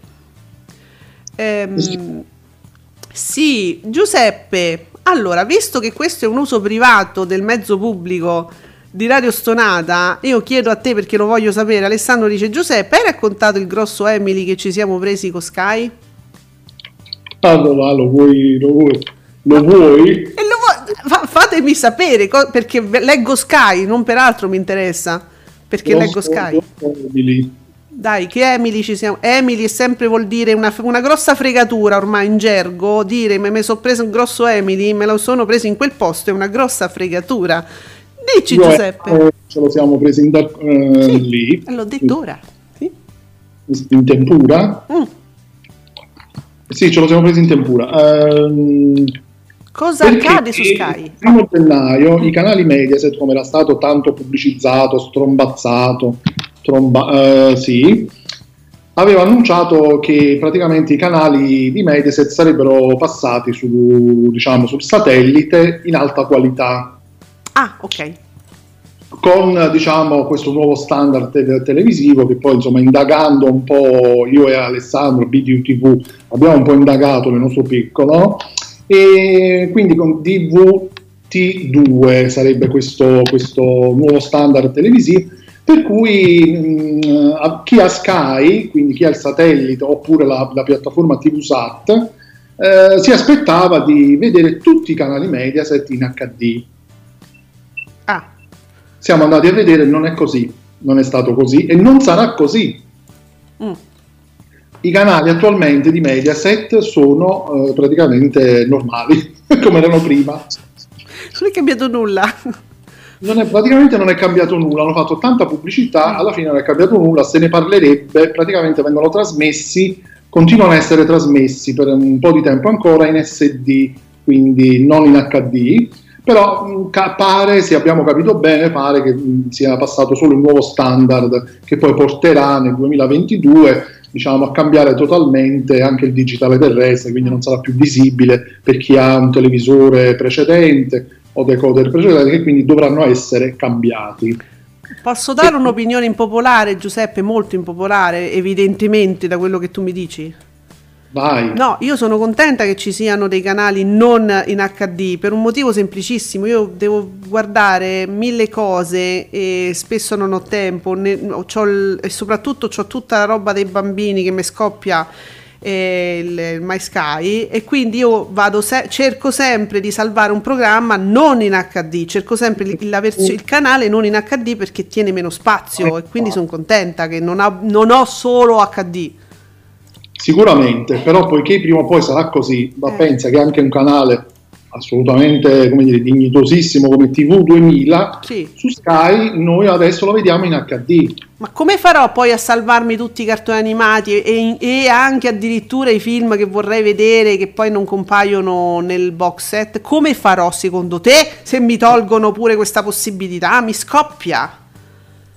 Ehm, sì, Giuseppe, allora, visto che questo è un uso privato del mezzo pubblico di Radio Stonata, io chiedo a te perché lo voglio sapere. Alessandro dice: Giuseppe, hai raccontato il grosso Emily che ci siamo presi con Sky? Allora, lo vuoi? Lo vuoi? Lo vuoi? Fa- fatemi sapere co- perché leggo Sky, non per altro mi interessa. Perché Lo leggo Sky. Emily. Dai, che Emily ci siamo. Emily sempre vuol dire una, una grossa fregatura ormai in gergo. Dire me, me sono preso un grosso Emily, me lo sono preso in quel posto è una grossa fregatura. Dici Io, Giuseppe. eh, ce lo siamo presi in da- eh, Sì, lì, L'ho detto ora. Sì. in tempura. Mm. Sì, ce lo siamo presi in tempura. Ehm, Cosa accade su Il Sky? primo gennaio i canali Mediaset, come era stato tanto pubblicizzato, strombazzato, tromba- eh, sì, aveva annunciato che praticamente i canali di Mediaset sarebbero passati su, diciamo, sul satellite in alta qualità Ah, ok. con diciamo, questo nuovo standard te- televisivo che poi insomma indagando un po' io e Alessandro BDU TV abbiamo un po' indagato nel nostro piccolo e quindi con DVT2 sarebbe questo, questo nuovo standard televisivo per cui mh, a- chi ha Sky, quindi chi ha il satellite oppure la, la piattaforma TVSAT eh, si aspettava di vedere tutti i canali Mediaset in HD Ah, siamo andati a vedere, non è così, non è stato così e non sarà così. mm. I canali attualmente di Mediaset sono eh, praticamente normali, come erano prima. non è cambiato nulla. Non è- praticamente non è cambiato nulla, hanno fatto tanta pubblicità, alla fine non è cambiato nulla, se ne parlerebbe, praticamente vengono trasmessi, continuano a essere trasmessi per un po' di tempo ancora in SD, quindi non in HD, però ca- pare, se abbiamo capito bene, pare che mh, sia passato solo il nuovo standard che poi porterà nel 2022 diciamo, a cambiare totalmente anche il digitale terrestre, quindi non sarà più visibile per chi ha un televisore precedente o decoder precedente, che quindi dovranno essere cambiati. Posso dare un'opinione impopolare, Giuseppe, molto impopolare, evidentemente da quello che tu mi dici? Vai. No, io sono contenta che ci siano dei canali non in HD per un motivo semplicissimo. Io devo guardare mille cose e spesso non ho tempo ne- c'ho il- e soprattutto ho tutta la roba dei bambini che mi scoppia eh, il, il My Sky e quindi io vado se- cerco sempre di salvare un programma non in HD, cerco sempre il, la versio- il canale non in HD perché tiene meno spazio e quindi sono contenta che non, ha- non ho solo HD. Sicuramente, però poiché prima o poi sarà così, ma Eh. pensa che anche un canale assolutamente come dire, dignitosissimo come TV 2000, Sì. su Sky noi adesso lo vediamo in HD. Ma come farò poi a salvarmi tutti i cartoni animati e, e anche addirittura i film che vorrei vedere che poi non compaiono nel box set? Come farò secondo te se mi tolgono pure questa possibilità? Mi scoppia.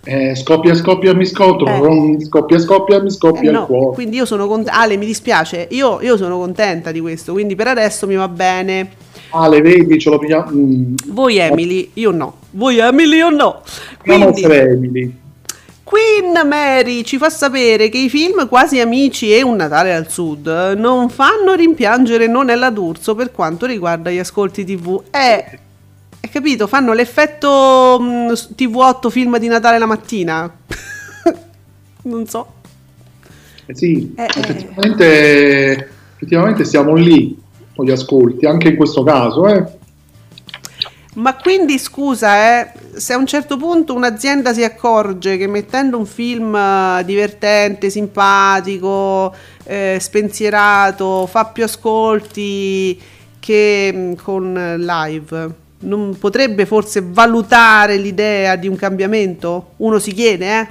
Eh, scoppia, scoppia, mi scottro, Eh. scoppia, scoppia, mi Eh, scoppia no, il cuore. quindi io sono contenta. Ale, mi dispiace, io, io sono contenta di questo, quindi per adesso mi va bene. Ale, vedi, ce lo pigliamo. Mm, Voi Emily, io no. Voi Emily, io no. Quindi, Emily. Queen Mary ci fa sapere che i film Quasi Amici e Un Natale al Sud non fanno rimpiangere Nonella D'Urso per quanto riguarda gli ascolti TV. Eh, hai capito? Fanno l'effetto mh, TV8 film di Natale la mattina. non so. Eh sì, Eh, eh. effettivamente, effettivamente siamo lì con gli ascolti, anche in questo caso. Eh. Ma quindi scusa, eh, se a un certo punto un'azienda si accorge che mettendo un film eh, divertente, simpatico, eh, spensierato, fa più ascolti che mh, con eh, live, non potrebbe forse valutare l'idea di un cambiamento? Uno si chiede, eh?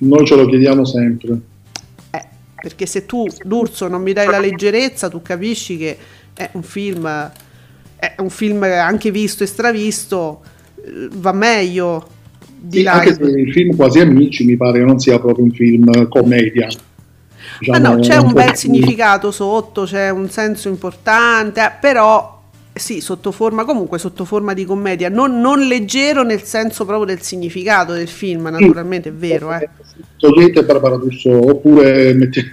Noi ce lo chiediamo sempre. Eh, perché se tu d'Urso non mi dai la leggerezza, tu capisci che è un film, è un film anche visto e stravisto, eh, va meglio di Sì, anche se il film Quasi Amici mi pare che non sia proprio un film commedia. Diciamo, no, c'è è un po' bel più- significato sotto, c'è un senso importante, eh, però sì, sotto forma, comunque sotto forma di commedia, non, non leggero nel senso proprio del significato del film, naturalmente è vero, eh. Togliete Barbara D'Urso oppure mettete-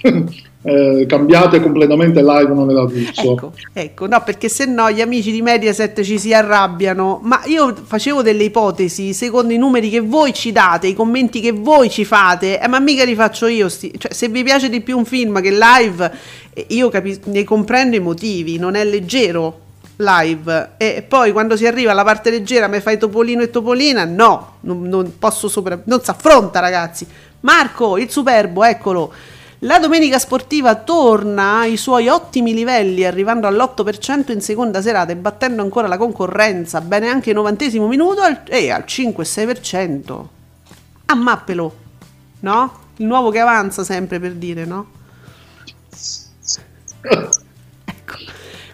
eh, cambiate completamente nella D'Urso. Ecco, ecco, no, perché se no gli amici di Mediaset ci si arrabbiano. Ma io facevo delle ipotesi secondo i numeri che voi ci date, i commenti che voi ci fate, eh, ma mica li faccio io. sti- cioè, se vi piace di più un film che live, io capi- ne comprendo i motivi, non è leggero live. E poi quando si arriva alla parte leggera, mi fai Topolino e Topolina? No, non, non posso sopra... non si affronta, ragazzi. Marco, il superbo, eccolo. La domenica sportiva torna ai suoi ottimi livelli, arrivando all'8% in seconda serata e battendo ancora la concorrenza, bene anche il novantesimo minuto e al 5-6%. A mappelo, no? Il nuovo che avanza sempre per dire, no? Ecco.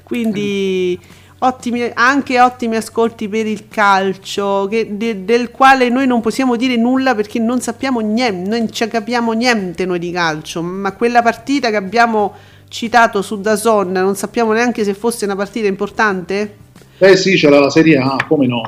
Quindi ottimi, anche ottimi ascolti per il calcio, che- de- del quale noi non possiamo dire nulla perché non sappiamo niente, non ci capiamo niente noi di calcio, ma quella partita che abbiamo citato su Dazon, non sappiamo neanche se fosse una partita importante? Eh sì, c'era la Serie A, come no?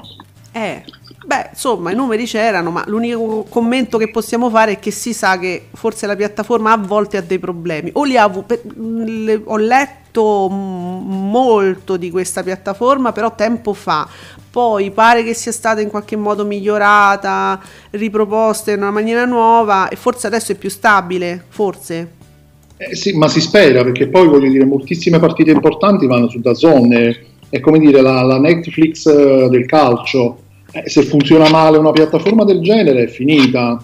Eh, beh, insomma, i numeri c'erano, ma l'unico commento che possiamo fare è che si sa che forse la piattaforma a volte ha dei problemi. O li ha ho letto molto di questa piattaforma, però tempo fa. Poi pare che sia stata in qualche modo migliorata, riproposta in una maniera nuova e forse adesso è più stabile, forse. Eh sì, ma si spera perché poi voglio dire, moltissime partite importanti vanno su DAZN, è, è come dire la, la Netflix eh, del calcio. Eh, se funziona male una piattaforma del genere è finita.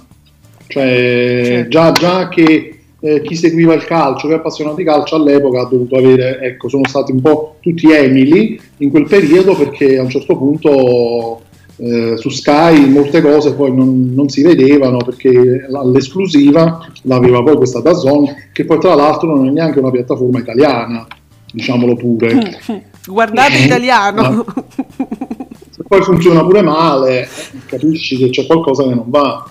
Cioè, Certo. già, già che eh, chi seguiva il calcio, che è appassionato di calcio all'epoca ha dovuto avere, ecco, sono stati un po' tutti Emily in quel periodo perché a un certo punto eh, su Sky molte cose poi non, non si vedevano perché l'esclusiva l'aveva poi questa DAZN che poi tra l'altro non è neanche una piattaforma italiana diciamolo pure Guardate Eh, italiano. poi funziona pure male capisci che c'è qualcosa che non va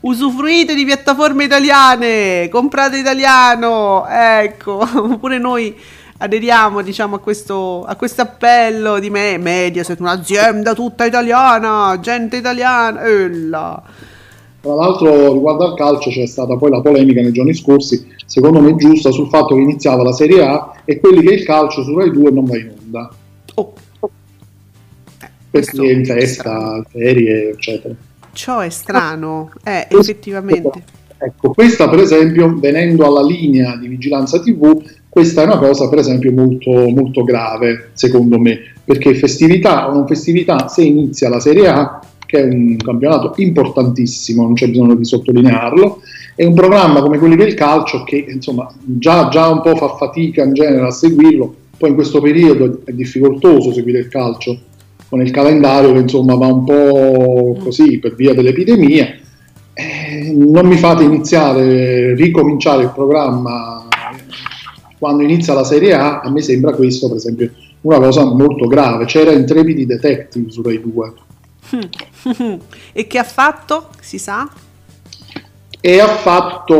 Usufruite di piattaforme italiane, comprate italiano, ecco, pure noi aderiamo diciamo a questo, appello di me, Mediaset, un'azienda tutta italiana, gente italiana, ella. Tra l'altro riguardo al calcio c'è stata poi la polemica nei giorni scorsi, secondo me giusta, sul fatto che iniziava la Serie A e quelli che il calcio su Rai 2 non va in onda, in è festa, ferie, eccetera. Ciò è strano, eh, effettivamente. Ecco, questa per esempio, venendo alla linea di vigilanza TV, questa è una cosa per esempio molto, molto grave, secondo me, perché festività o non festività, se inizia la Serie A, che è un campionato importantissimo, non c'è bisogno di sottolinearlo, è un programma come quelli del calcio che insomma già, già un po' fa fatica in genere a seguirlo, poi in questo periodo è difficoltoso seguire il calcio con il calendario che insomma va un po' così per via dell'epidemia. Eh, non mi fate iniziare, ricominciare il programma quando inizia la Serie A, a me sembra questo per esempio una cosa molto grave. C'era Intrepidi Detective su Rai 2. e che ha fatto? Si sa? E ha fatto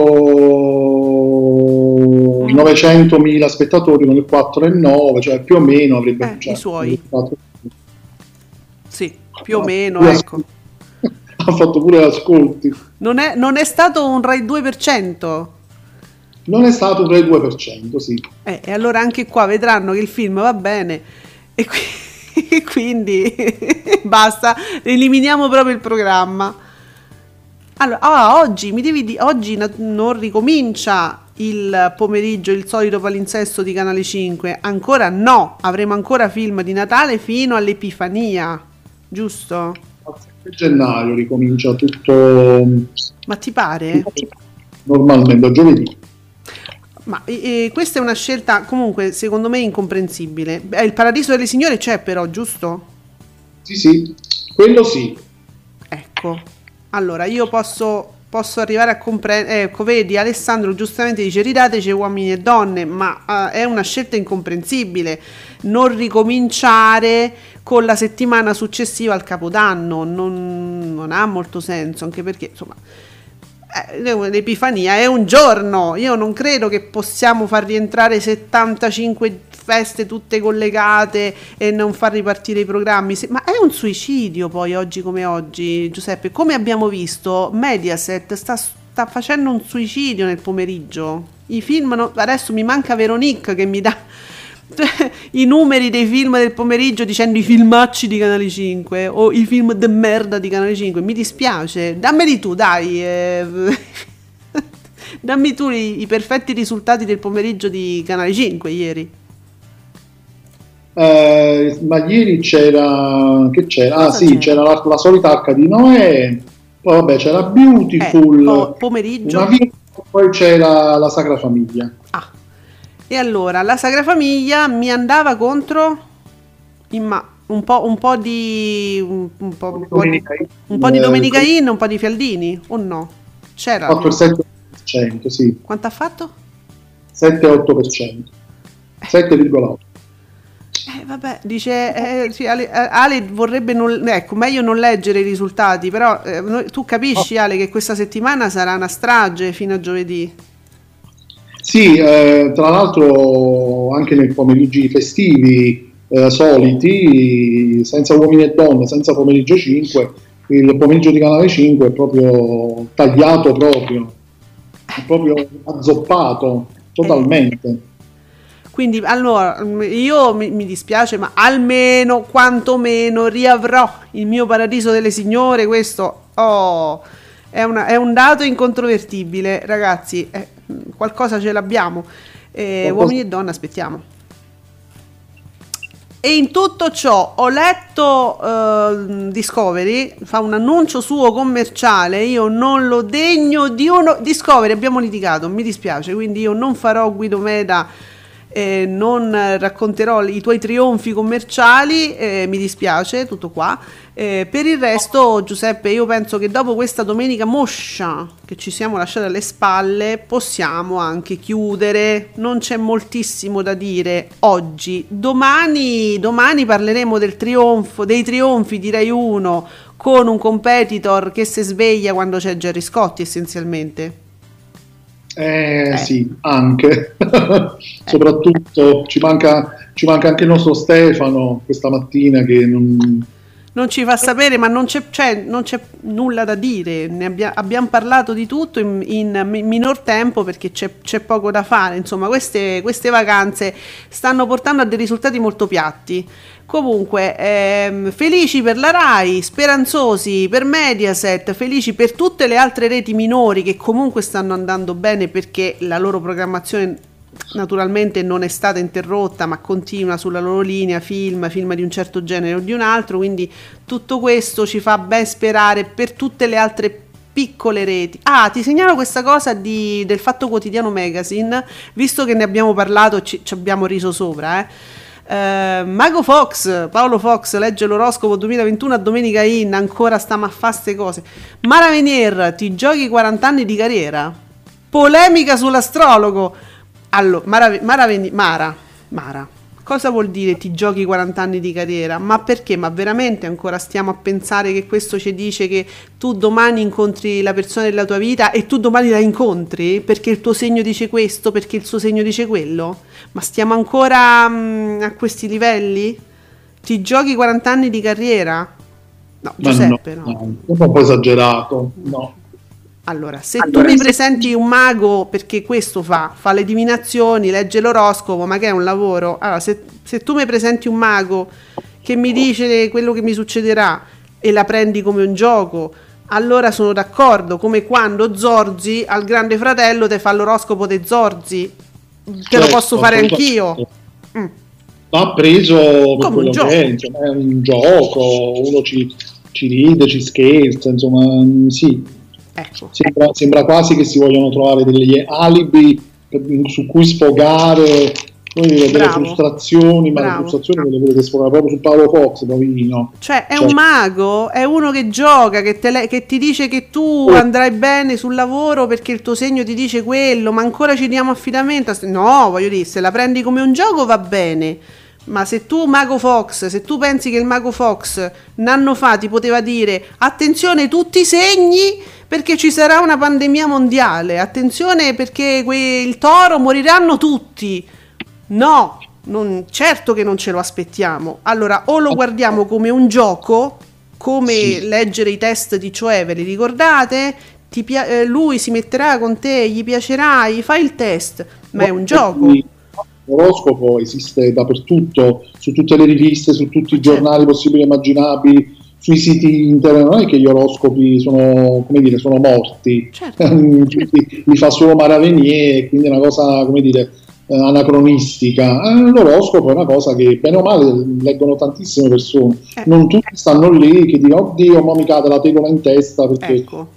900.000 spettatori con il 4,9, cioè più o meno avrebbe eh, cioè, i suoi. 4... Più o meno, ecco. ha fatto pure ascolti. Non è, non è stato un Rai 2%? Non è stato un Rai 2%, sì. Eh, e allora anche qua vedranno che il film va bene e, qui, quindi basta, eliminiamo proprio il programma. Allora, ah, oggi mi devi di- oggi non ricomincia il pomeriggio il solito palinsesto di Canale 5. Ancora no, avremo ancora film di Natale fino all'Epifania, giusto? A gennaio ricomincia tutto. Ma ti pare? Normalmente, giovedì. Ma eh, questa è una scelta comunque secondo me incomprensibile. Eh, il Paradiso delle Signore c'è però, giusto? Sì, sì, quello sì. Ecco, allora io posso, posso arrivare a comprendere, ecco vedi Alessandro giustamente dice ridateci uomini e donne, ma uh, è una scelta incomprensibile non ricominciare con la settimana successiva al Capodanno, non, non ha molto senso, anche perché insomma eh, l'Epifania è un giorno, io non credo che possiamo far rientrare 75 feste tutte collegate e non far ripartire i programmi, ma è un suicidio poi oggi come oggi, Giuseppe, come abbiamo visto, Mediaset sta, sta facendo un suicidio nel pomeriggio, i film, no, adesso mi manca Veronique che mi dà i numeri dei film del pomeriggio dicendo i filmacci di Canale 5 o i film de merda di Canale 5. Mi dispiace, dammeli tu, dai. Eh. Dammi tu i, i, perfetti risultati del pomeriggio di Canale 5 ieri. Eh, ma ieri c'era. Che c'era? Ah, sì, c'era, c'era la, la, solita Arca di Noè. Poi vabbè, c'era Beautiful. Eh, po- pomeriggio. Vita, poi c'era la Sacra Famiglia. Ah, e allora, la Sagra Famiglia mi andava contro ma, un, po', un po' di un, po', un po di, un po di Domenica eh, In, un po' di Fialdini o no? C'era? 4,7%, sì. Quanto ha fatto? 7,8%. 7,8%. Eh, vabbè, dice eh, sì, Ale, eh, Ale, vorrebbe non, ecco, meglio non leggere i risultati, però eh, tu capisci oh. Ale che questa settimana sarà una strage fino a giovedì. Sì, eh, tra l'altro anche nei pomeriggi festivi eh, soliti, senza uomini e donne, senza pomeriggio 5, il pomeriggio di Canale 5 è proprio tagliato proprio, è proprio azzoppato totalmente. Quindi allora io mi, mi, dispiace, ma almeno, quantomeno riavrò il mio paradiso delle signore. Questo oh, è, una, è un dato incontrovertibile, ragazzi. Eh, qualcosa ce l'abbiamo. Eh, uomini e donne, aspettiamo. E in tutto ciò ho letto uh, Discovery, fa un annuncio suo commerciale, io non lo degno di uno... Discovery, abbiamo litigato, mi dispiace, quindi io non farò Guido Meda eh, non racconterò i tuoi trionfi commerciali, eh, mi dispiace, tutto qua. Eh, per il resto, Giuseppe, io penso che dopo questa domenica moscia che ci siamo lasciati alle spalle, possiamo anche chiudere. Non c'è moltissimo da dire oggi. Domani, domani parleremo del trionfo, dei trionfi di Rai 1 con un competitor che si sveglia quando c'è Gerry Scotti, essenzialmente. Eh, eh, sì, anche. Soprattutto ci manca, ci manca anche il nostro Stefano questa mattina che non... Non ci fa sapere, ma non c'è, cioè, non c'è nulla da dire. Abbia, abbiamo parlato di tutto in, in minor tempo perché c'è, c'è, poco da fare. Insomma, queste, queste vacanze stanno portando a dei risultati molto piatti. Comunque, ehm, felici per la RAI, speranzosi per Mediaset, felici per tutte le altre reti minori che comunque stanno andando bene perché la loro programmazione naturalmente non è stata interrotta ma continua sulla loro linea, film, film di un certo genere o di un altro, quindi tutto questo ci fa ben sperare per tutte le altre piccole reti. Ah, ti segnalo questa cosa di, del Fatto Quotidiano Magazine, visto che ne abbiamo parlato, ci, ci abbiamo riso sopra, eh. Uh, Mago Fox, Paolo Fox legge l'oroscopo 2021 a Domenica In, ancora stiamo a fare queste cose. Mara Venier, ti giochi 40 anni di carriera? Polemica sull'astrologo. Allora, Mara, Mara, Mara, Mara, cosa vuol dire ti giochi 40 anni di carriera? Ma perché? Ma veramente ancora stiamo a pensare che questo ci dice che tu domani incontri la persona della tua vita e tu domani la incontri perché il tuo segno dice questo, perché il suo segno dice quello? Ma stiamo ancora mh, mm, a questi livelli? Ti giochi 40 anni di carriera? No, Giuseppe, no. no. no. Un po' esagerato, no. Allora, se allora, tu mi presenti un mago perché questo fa, fa le divinazioni, legge l'oroscopo, ma che è un lavoro, allora se, se tu mi presenti un mago che mi dice quello che mi succederà e la prendi come un gioco, allora sono d'accordo, come quando Zorzi al grande fratello ti fa l'oroscopo dei Zorzi, te certo, lo posso fare anch'io. Mm. Va preso come quello che è, insomma, è un gioco, uno ci, ci ride, ci scherza, insomma, sì Ecco. Sembra, sembra, quasi che si vogliano trovare degli alibi su cui sfogare delle frustrazioni, ma Bravo. le frustrazioni quelle che sfogano proprio su Paolo Fox, poverino. Cioè, è cioè. un mago, è uno che gioca, che, le, che ti dice che tu oh. andrai bene sul lavoro perché il tuo segno ti dice quello, ma ancora ci diamo affidamento. No, voglio dire, se la prendi come un gioco va bene. Ma se tu, Mago Fox, se tu pensi che il Mago Fox un anno fa ti poteva dire attenzione tutti i segni perché ci sarà una pandemia mondiale, attenzione perché que- il toro moriranno tutti. No, non, certo che non ce lo aspettiamo. Allora, o lo guardiamo come un gioco, come sì. leggere i test di Cioè, ve li ricordate? Pia- eh, lui si metterà con te, gli piacerai, fai il test, ma è un gioco. L'oroscopo esiste dappertutto, su tutte le riviste, su tutti i giornali possibili e immaginabili, sui siti internet non è che gli oroscopi sono, come dire, sono morti, certo. li fa solo Maravenier, quindi è una cosa, come dire, eh, anacronistica. Eh, l'oroscopo è una cosa che bene o male leggono tantissime persone, eh. non tutti stanno lì che dicono oddio, ma mi cade la tegola in testa perché ecco.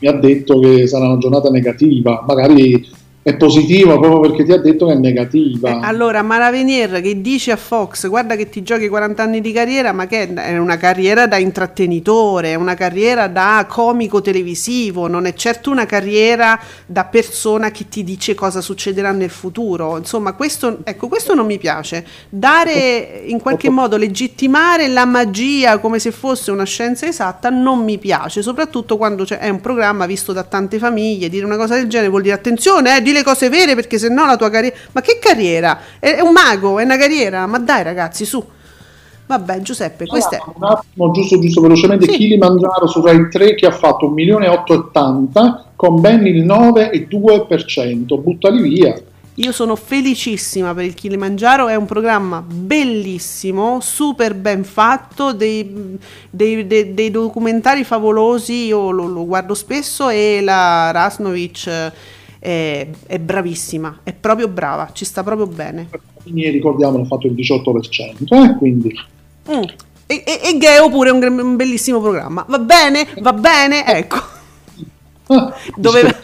mi ha detto che sarà una giornata negativa, magari è positiva proprio perché ti ha detto che è negativa. Eh, allora, Maravenier che dice a Fox: Guarda che ti giochi 40 anni di carriera, ma che è una carriera da intrattenitore, è una carriera da comico televisivo, non è certo una carriera da persona che ti dice cosa succederà nel futuro. Insomma, questo, ecco, questo non mi piace. Dare in qualche modo legittimare la magia come se fosse una scienza esatta non mi piace, soprattutto quando è un programma visto da tante famiglie. Dire una cosa del genere vuol dire attenzione, eh, le cose vere perché se no la tua carriera... Ma che carriera? È, un mago, è una carriera. Ma dai ragazzi, su. Vabbè, Giuseppe, questo allora, è... Un attimo, giusto, giusto velocemente, sì. Kilimangiaro su Rai 3 che ha fatto 1.880.000 con ben il 9,2%. Buttali via. Io sono felicissima per il Kilimangiaro, è un programma bellissimo, super ben fatto, dei, dei, dei, dei documentari favolosi, io lo, lo, guardo spesso e la Rasnovic è, è, bravissima, è proprio brava, ci sta proprio bene. Quindi ricordiamo hanno fatto il 18%, eh, quindi... Mm. E, e, e Geo pure è un, un, bellissimo programma, va bene, va bene, ecco. Ah, Doveva...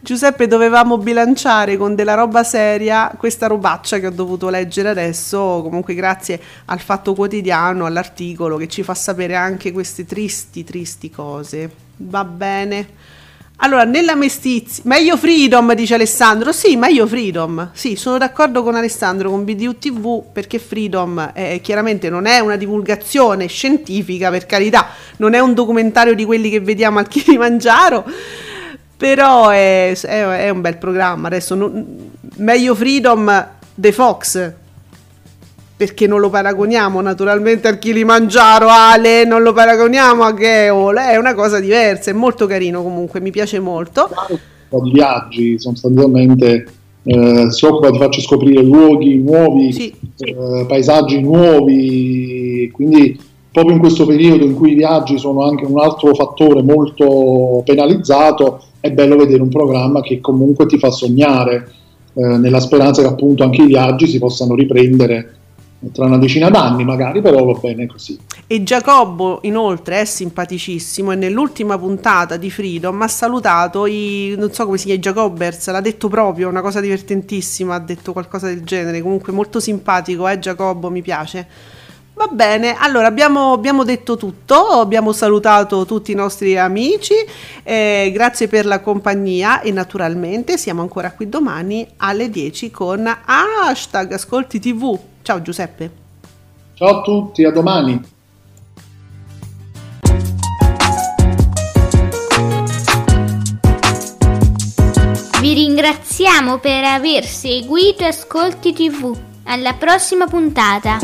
Giuseppe dovevamo bilanciare con della roba seria questa robaccia che ho dovuto leggere adesso, comunque grazie al Fatto Quotidiano, all'articolo che ci fa sapere anche queste tristi, tristi cose. Va bene. Allora, nella mestizia, meglio Freedom, dice Alessandro. Sì, meglio Freedom. Sì, sono d'accordo con Alessandro, con BDU TV, perché Freedom è, chiaramente non è una divulgazione scientifica, per carità, non è un documentario di quelli che vediamo al Kilimangiaro, però è, è, è un bel programma. Adesso, non, meglio Freedom The Fox, perché non lo paragoniamo naturalmente al Kilimangiaro, Ale, non lo paragoniamo a Geol, è una cosa diversa, è molto carino comunque, mi piace molto. Di viaggi sostanzialmente eh, si occupa di farci scoprire luoghi nuovi, sì, sì. Eh, paesaggi nuovi, quindi proprio in questo periodo in cui i viaggi sono anche un altro fattore molto penalizzato, è bello vedere un programma che comunque ti fa sognare, eh, nella speranza che appunto anche i viaggi si possano riprendere tra una decina d'anni magari, però va bene così. E Giacobbo inoltre è simpaticissimo e nell'ultima puntata di Freedom ha salutato i, non so come si chiama, i Jacobers, l'ha detto proprio, una cosa divertentissima, ha detto qualcosa del genere, comunque molto simpatico, eh Giacobbo, mi piace. Va bene, allora abbiamo, abbiamo, detto tutto, abbiamo salutato tutti i nostri amici, eh, grazie per la compagnia e naturalmente siamo ancora qui domani alle 10 con hashtag Ascolti TV. Ciao Giuseppe. Ciao a tutti, a domani. Vi ringraziamo per aver seguito Ascolti TV. Alla prossima puntata.